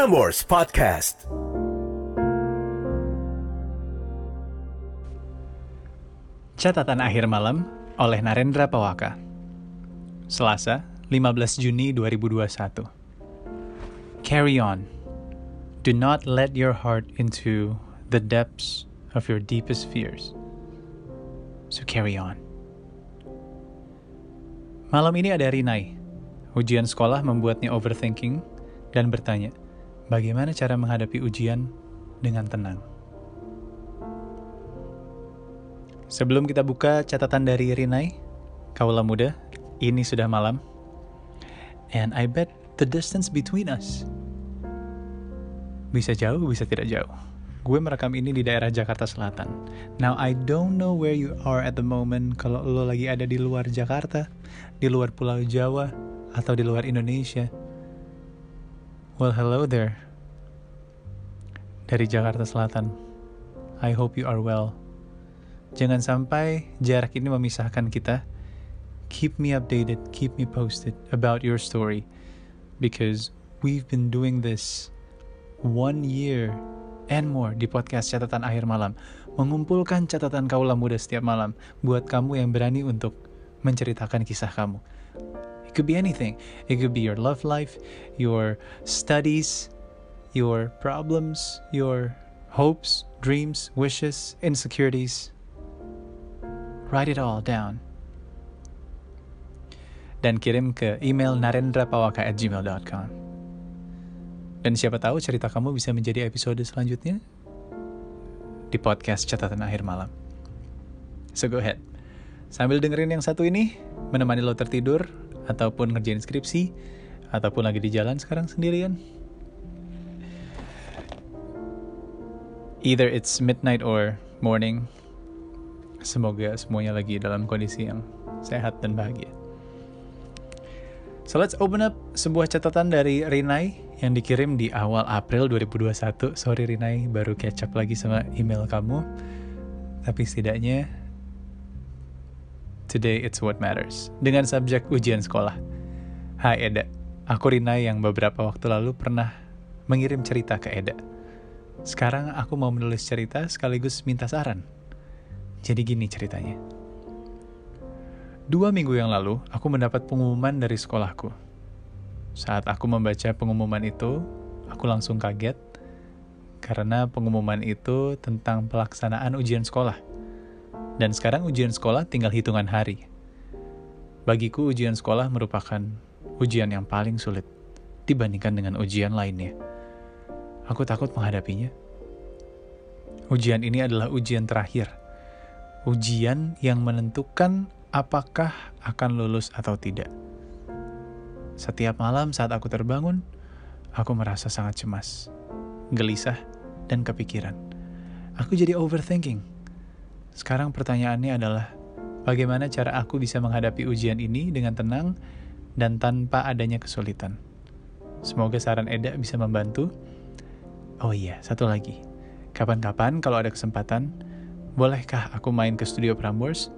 Prambors Podcast. Catatan akhir malam oleh Narendra Pawaka. Selasa, 15 Juni 2021. Carry on. Do not let your heart into the depths of your deepest fears. So carry on. Malam ini ada Rinai. Ujian sekolah membuatnya overthinking dan bertanya, bagaimana cara menghadapi ujian dengan tenang. Sebelum kita buka catatan dari Rinai, kaulah muda, ini sudah malam. And I bet the distance between us bisa jauh, bisa tidak jauh. Gue merekam ini di daerah Jakarta Selatan. Now I don't know where you are at the moment kalau lo lagi ada di luar Jakarta, di luar Pulau Jawa, atau di luar Indonesia. Well, hello there. Dari Jakarta Selatan. I hope you are well. Jangan sampai jarak ini memisahkan kita. Keep me updated, keep me posted about your story. Because we've been doing this one year and more di podcast Catatan Akhir Malam. Mengumpulkan catatan kaulah muda setiap malam buat kamu yang berani untuk menceritakan kisah kamu. It could be anything. It could be your love life, your studies, your problems, your hopes, dreams, wishes, insecurities, Write it all down. Dan kirim ke email narendrapawaka@gmail.com. Dan siapa tahu cerita kamu bisa menjadi episode selanjutnya di podcast catatan akhir malam. So go ahead. Sambil dengerin yang satu ini, menemani lo tertidur, ataupun ngerjain skripsi, ataupun lagi di jalan sekarang sendirian. Either it's midnight or morning, Semoga semuanya lagi dalam kondisi yang sehat dan bahagia. So let's open up sebuah catatan dari Rinai yang dikirim di awal April 2021. Sorry Rinai, baru catch up lagi sama email kamu. Tapi setidaknya today it's what matters. Dengan subjek ujian sekolah. Hai Eda, aku Rinai yang beberapa waktu lalu pernah mengirim cerita ke Eda. Sekarang aku mau menulis cerita sekaligus minta saran jadi gini ceritanya. Dua minggu yang lalu, aku mendapat pengumuman dari sekolahku. Saat aku membaca pengumuman itu, aku langsung kaget karena pengumuman itu tentang pelaksanaan ujian sekolah. Dan sekarang ujian sekolah tinggal hitungan hari. Bagiku ujian sekolah merupakan ujian yang paling sulit dibandingkan dengan ujian lainnya. Aku takut menghadapinya. Ujian ini adalah ujian terakhir ujian yang menentukan apakah akan lulus atau tidak. Setiap malam saat aku terbangun, aku merasa sangat cemas, gelisah, dan kepikiran. Aku jadi overthinking. Sekarang pertanyaannya adalah, bagaimana cara aku bisa menghadapi ujian ini dengan tenang dan tanpa adanya kesulitan? Semoga saran Eda bisa membantu. Oh iya, satu lagi. Kapan-kapan kalau ada kesempatan, Bolehkah aku main ke studio Prambors?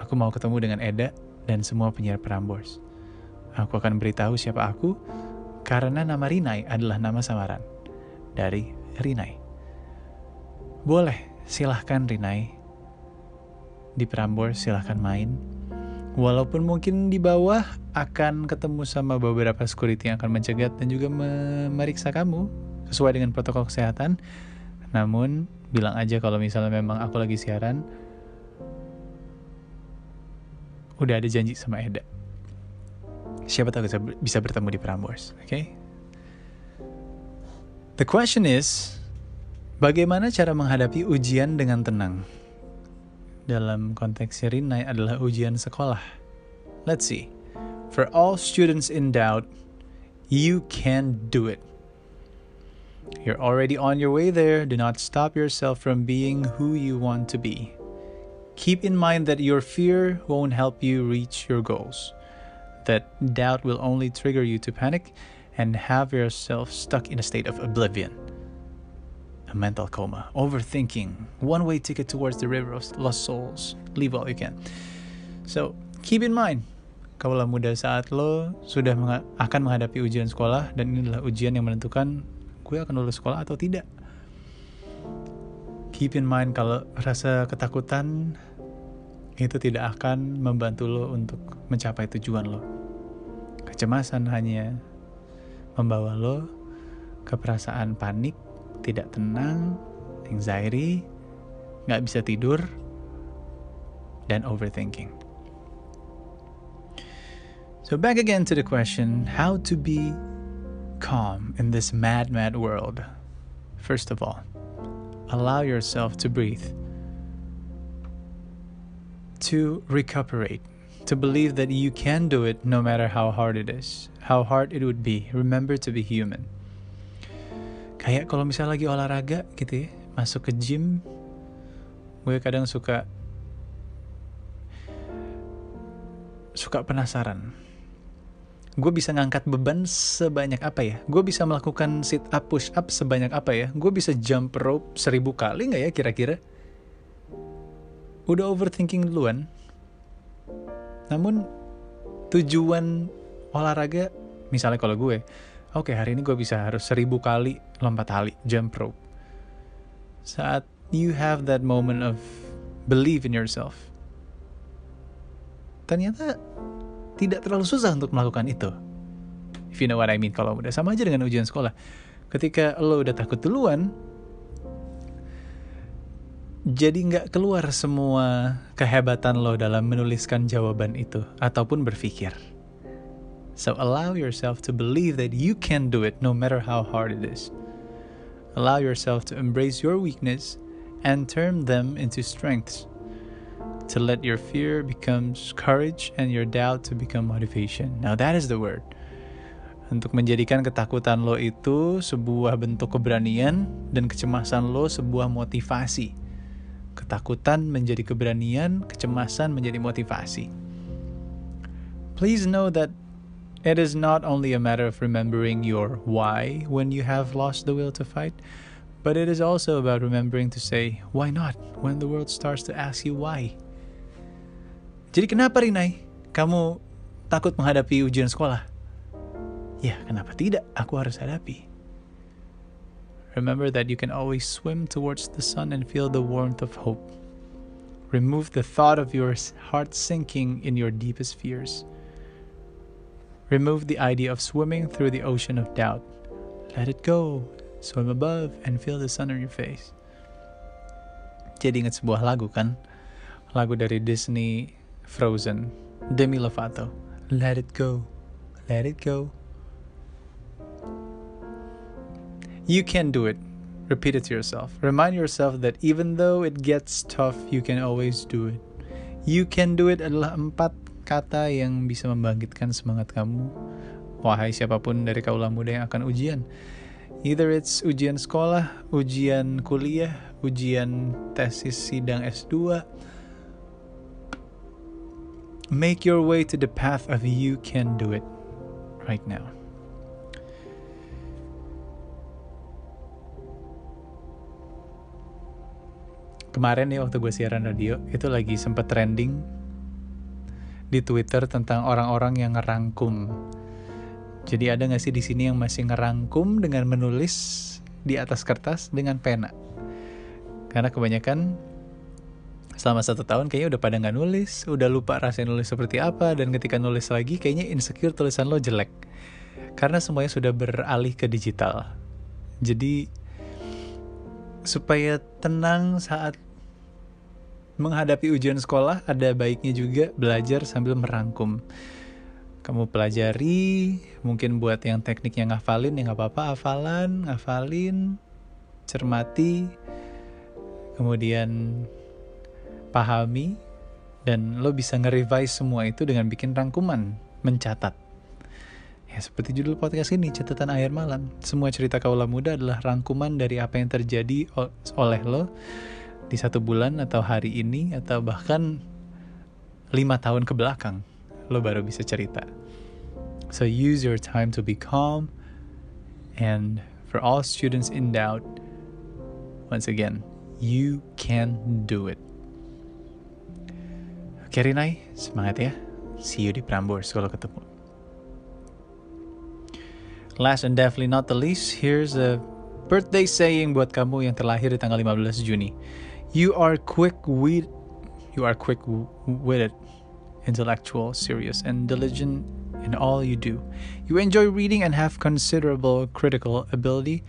Aku mau ketemu dengan Eda dan semua penyiar Prambors. Aku akan beritahu siapa aku, karena nama Rinai adalah nama samaran dari Rinai. Boleh, silahkan Rinai. Di Prambors silahkan main. Walaupun mungkin di bawah akan ketemu sama beberapa security yang akan mencegat dan juga memeriksa kamu sesuai dengan protokol kesehatan. Namun bilang aja kalau misalnya memang aku lagi siaran udah ada janji sama Eda siapa tahu bisa, bertemu di Prambors oke okay? the question is bagaimana cara menghadapi ujian dengan tenang dalam konteks Rinai adalah ujian sekolah let's see for all students in doubt you can do it You're already on your way there. Do not stop yourself from being who you want to be. Keep in mind that your fear won't help you reach your goals. That doubt will only trigger you to panic and have yourself stuck in a state of oblivion. A mental coma, overthinking, one way ticket towards the river of lost souls. Leave all you can. So, keep in mind, kaulah muda saat lo sudah akan menghadapi ujian sekolah dan ini adalah ujian yang menentukan gue akan lulus sekolah atau tidak. Keep in mind kalau rasa ketakutan itu tidak akan membantu lo untuk mencapai tujuan lo. Kecemasan hanya membawa lo ke perasaan panik, tidak tenang, anxiety, nggak bisa tidur, dan overthinking. So back again to the question, how to be calm in this mad, mad world. First of all, allow yourself to breathe, to recuperate, to believe that you can do it no matter how hard it is, how hard it would be. Remember to be human. Kayak kalau misalnya lagi olahraga gitu ya, masuk ke gym, gue kadang suka suka penasaran. Gue bisa ngangkat beban sebanyak apa ya? Gue bisa melakukan sit up, push up sebanyak apa ya? Gue bisa jump rope seribu kali nggak ya kira-kira? Udah overthinking duluan. Namun tujuan olahraga, misalnya kalau gue, oke okay, hari ini gue bisa harus seribu kali lompat tali, jump rope. Saat you have that moment of believe in yourself, ternyata tidak terlalu susah untuk melakukan itu. If you know what I mean, kalau udah sama aja dengan ujian sekolah. Ketika lo udah takut duluan, jadi nggak keluar semua kehebatan lo dalam menuliskan jawaban itu ataupun berpikir. So allow yourself to believe that you can do it no matter how hard it is. Allow yourself to embrace your weakness and turn them into strengths to let your fear becomes courage and your doubt to become motivation. Now that is the word. Untuk menjadikan ketakutan lo itu sebuah bentuk keberanian dan kecemasan lo sebuah motivasi. Ketakutan menjadi keberanian, kecemasan menjadi motivasi. Please know that it is not only a matter of remembering your why when you have lost the will to fight, but it is also about remembering to say, why not, when the world starts to ask you why. Jadi kenapa Rinai? Kamu takut menghadapi ujian sekolah? Ya, kenapa tidak? Aku harus hadapi. Remember that you can always swim towards the sun and feel the warmth of hope. Remove the thought of your heart sinking in your deepest fears. Remove the idea of swimming through the ocean of doubt. Let it go. Swim above and feel the sun on your face. Jadi ingat sebuah lagu kan? Lagu dari Disney Frozen, Demi Lovato. Let it go, let it go. You can do it. Repeat it to yourself. Remind yourself that even though it gets tough, you can always do it. You can do it adalah empat kata yang bisa membangkitkan semangat kamu. Wahai siapa pun dari kaulah muda yang akan ujian. Either it's ujian sekolah, ujian kuliah, ujian tesis sidang S2, Make your way to the path of you can do it right now. Kemarin nih waktu gue siaran radio itu lagi sempet trending di Twitter tentang orang-orang yang ngerangkum. Jadi ada nggak sih di sini yang masih ngerangkum dengan menulis di atas kertas dengan pena? Karena kebanyakan selama satu tahun kayaknya udah pada nggak nulis, udah lupa rasanya nulis seperti apa, dan ketika nulis lagi kayaknya insecure tulisan lo jelek. Karena semuanya sudah beralih ke digital. Jadi supaya tenang saat menghadapi ujian sekolah, ada baiknya juga belajar sambil merangkum. Kamu pelajari, mungkin buat yang tekniknya ngafalin, ya nggak apa-apa, hafalan, ngafalin, cermati, kemudian pahami dan lo bisa nge-revise semua itu dengan bikin rangkuman, mencatat. Ya seperti judul podcast ini, catatan akhir malam. Semua cerita kaula muda adalah rangkuman dari apa yang terjadi oleh lo di satu bulan atau hari ini atau bahkan lima tahun ke belakang. Lo baru bisa cerita. So use your time to be calm and for all students in doubt, once again, you can do it. Oke Rinai, semangat ya. See you di Prambors kalau ketemu. Last and definitely not the least, here's a Birthday saying buat kamu yang terlahir di tanggal 15 Juni. You are quick wit you are quick witted, intellectual, serious, and diligent in all you do. You enjoy reading and have considerable critical ability.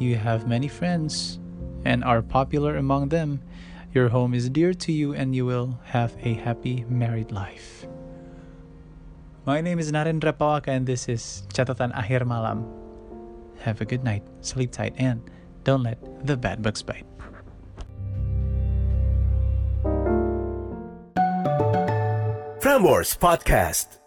You have many friends and are popular among them. Your home is dear to you and you will have a happy married life. My name is Narendra Pawaka and this is Catatan Akhir Malam. Have a good night, sleep tight, and don't let the bad bugs bite. Frameworks Podcast.